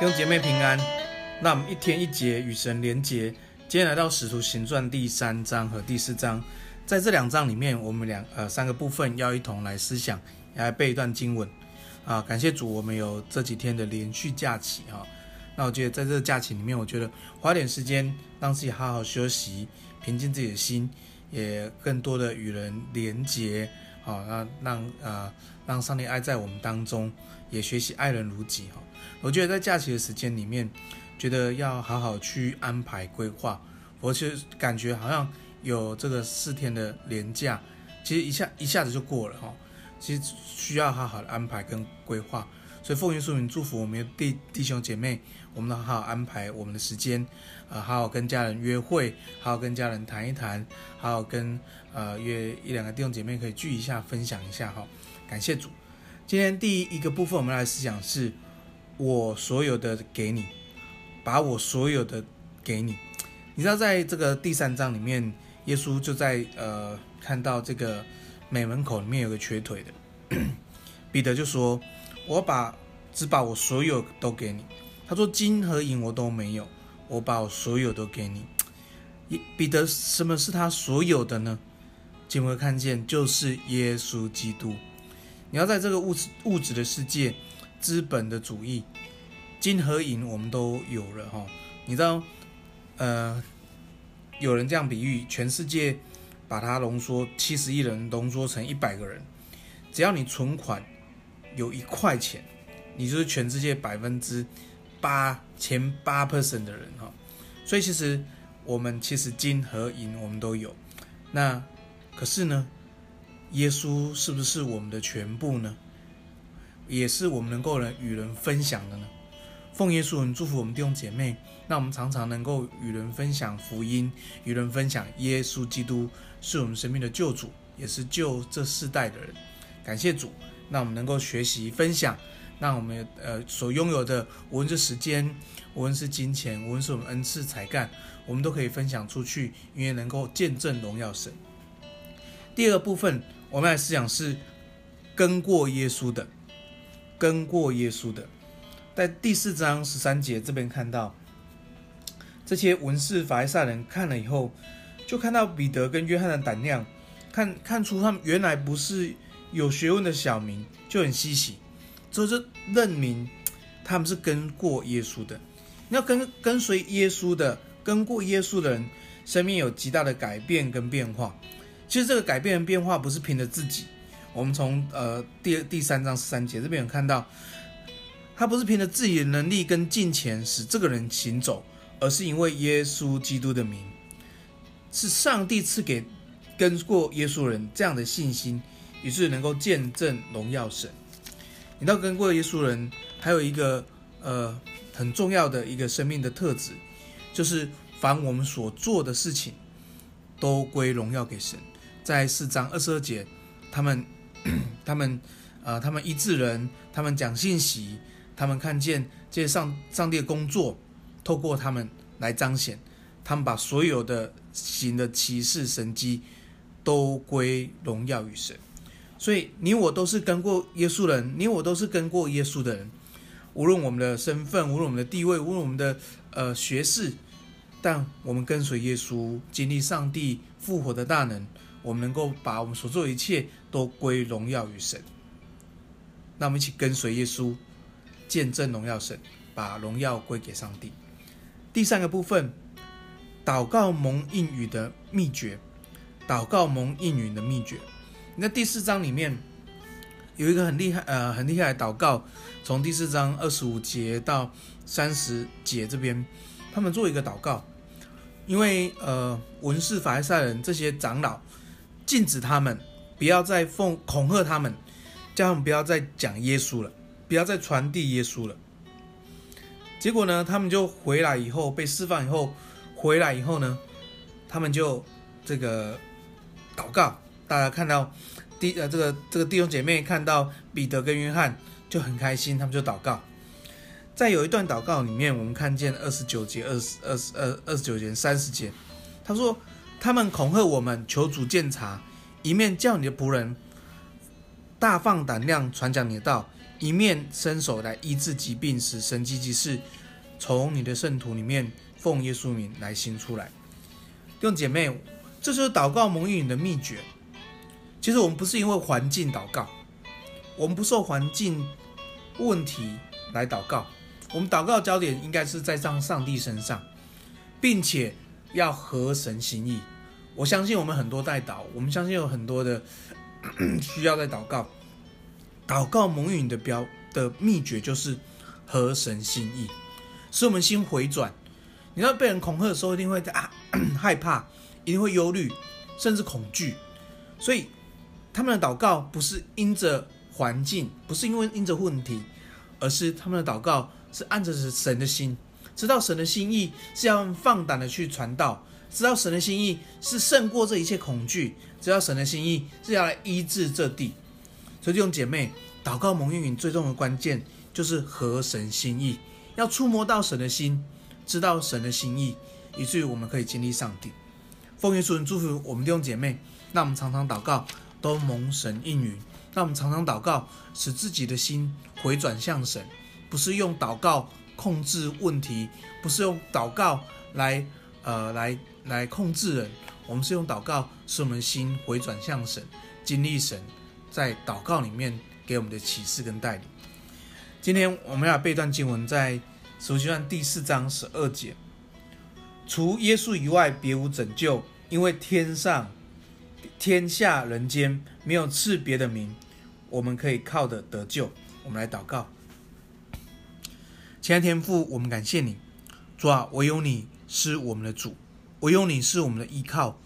弟兄姐妹平安，那我们一天一节与神连结。今天来到使徒行传第三章和第四章，在这两章里面，我们两呃三个部分要一同来思想，来背一段经文啊。感谢主，我们有这几天的连续假期啊。那我觉得在这个假期里面，我觉得花点时间让自己好好休息，平静自己的心，也更多的与人连结，好，让让呃让上帝爱在我们当中，也学习爱人如己哈。我觉得在假期的时间里面，觉得要好好去安排规划。我其实感觉好像有这个四天的连假，其实一下一下子就过了哈。其实需要好好的安排跟规划。所以奉耶稣名祝福我们的弟弟兄姐妹，我们都好好安排我们的时间，呃，好好跟家人约会，好好跟家人谈一谈，好好跟呃约一两个弟兄姐妹可以聚一下，分享一下哈。感谢主。今天第一个部分我们来思想是。我所有的给你，把我所有的给你。你知道，在这个第三章里面，耶稣就在呃看到这个美门口里面有个瘸腿的，彼得就说：“我把只把我所有都给你。”他说：“金和银我都没有，我把我所有都给你。”彼得什么是他所有的呢？经文看见就是耶稣基督。你要在这个物质物质的世界。资本的主义，金和银我们都有了哈。你知道，呃，有人这样比喻，全世界把它浓缩，七十亿人浓缩成一百个人，只要你存款有一块钱，你就是全世界百分之八前八 percent 的人哈。所以其实我们其实金和银我们都有，那可是呢，耶稣是不是我们的全部呢？也是我们能够人与人分享的呢。奉耶稣名祝福我们弟兄姐妹，那我们常常能够与人分享福音，与人分享耶稣基督是我们生命的救主，也是救这世代的人。感谢主，那我们能够学习分享，那我们呃所拥有的，无论是时间，无论是金钱，无论是我们恩赐才干，我们都可以分享出去，因为能够见证荣耀神。第二部分，我们来思想是跟过耶稣的。跟过耶稣的，在第四章十三节这边看到，这些文士法利赛人看了以后，就看到彼得跟约翰的胆量，看看出他们原来不是有学问的小民，就很稀奇，之后就认明他们是跟过耶稣的。要跟跟随耶稣的，跟过耶稣的人，生命有极大的改变跟变化。其实这个改变跟变化不是凭着自己。我们从呃第第三章十三节这边有看到，他不是凭着自己的能力跟金钱使这个人行走，而是因为耶稣基督的名，是上帝赐给跟过耶稣人这样的信心，于是能够见证荣耀神。你到跟过耶稣人还有一个呃很重要的一个生命的特质，就是凡我们所做的事情，都归荣耀给神。在四章二十二节，他们。他们，呃，他们医治人，他们讲信息，他们看见这些上上帝的工作，透过他们来彰显，他们把所有的行的奇事神迹，都归荣耀于神。所以你我都是跟过耶稣人，你我都是跟过耶稣的人，无论我们的身份，无论我们的地位，无论我们的呃学识，但我们跟随耶稣，经历上帝复活的大能。我们能够把我们所做的一切都归荣耀于神，那我们一起跟随耶稣，见证荣耀神，把荣耀归给上帝。第三个部分，祷告蒙应允的秘诀，祷告蒙应允的秘诀。那第四章里面有一个很厉害呃很厉害的祷告，从第四章二十五节到三十节这边，他们做一个祷告，因为呃文士法利赛人这些长老。禁止他们不要再奉恐吓他们，叫他们不要再讲耶稣了，不要再传递耶稣了。结果呢，他们就回来以后被释放以后，回来以后呢，他们就这个祷告。大家看到弟呃这个这个弟兄姐妹看到彼得跟约翰就很开心，他们就祷告。在有一段祷告里面，我们看见二十九节、二十二十二二十九节、三十节，他说。他们恐吓我们，求主鉴察，一面叫你的仆人大放胆量传讲你的道，一面伸手来医治疾病，使神迹奇事从你的圣徒里面奉耶稣名来行出来。弟兄姐妹，这就是祷告蒙应允的秘诀。其实我们不是因为环境祷告，我们不受环境问题来祷告，我们祷告的焦点应该是在上上帝身上，并且要合神心意。我相信我们很多代祷，我们相信有很多的 需要在祷告。祷告蒙应允的标的秘诀就是合神心意，使我们心回转。你要被人恐吓的时候，一定会啊 害怕，一定会忧虑，甚至恐惧。所以他们的祷告不是因着环境，不是因为因着问题，而是他们的祷告是按着神的心，知道神的心意是要放胆的去传道。知道神的心意是胜过这一切恐惧，知道神的心意是要来医治这地，所以弟兄姐妹，祷告蒙应允最重要的关键就是合神心意，要触摸到神的心，知道神的心意，以至于我们可以经历上帝。奉耶稣祝福我们弟兄姐妹，让我们常常祷告都蒙神应允，让我们常常祷告使自己的心回转向神，不是用祷告控制问题，不是用祷告来呃来。来控制人，我们是用祷告使我们心回转向神，经历神在祷告里面给我们的启示跟带领。今天我们要背段经文，在使徒行传第四章十二节：除耶稣以外，别无拯救，因为天上、天下人间没有赐别的名，我们可以靠的得救。我们来祷告，亲爱的天父，我们感谢你，主啊，唯有你是我们的主。唯有你是我们的依靠，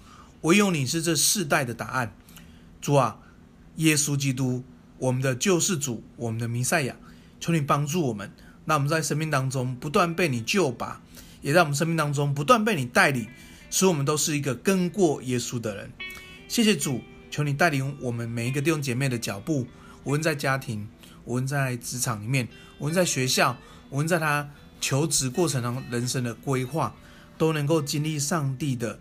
唯有你是这世代的答案，主啊，耶稣基督，我们的救世主，我们的弥赛亚，求你帮助我们，让我们在生命当中不断被你救拔，也在我们生命当中不断被你带领，使我们都是一个跟过耶稣的人。谢谢主，求你带领我们每一个弟兄姐妹的脚步，无论在家庭，无论在职场里面，无论在学校，无论在他求职过程中人生的规划。都能够经历上帝的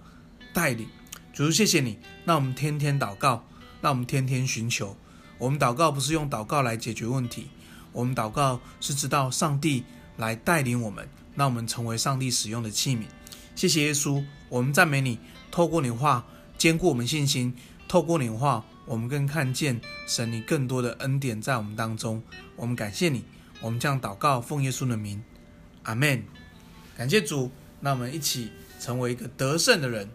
带领，主，谢谢你。那我们天天祷告，那我们天天寻求。我们祷告不是用祷告来解决问题，我们祷告是知道上帝来带领我们，让我们成为上帝使用的器皿。谢谢耶稣，我们赞美你。透过你话坚固我们信心，透过你话，我们更看见神你更多的恩典在我们当中。我们感谢你，我们将祷告奉耶稣的名，阿门。感谢主。那我们一起成为一个得胜的人。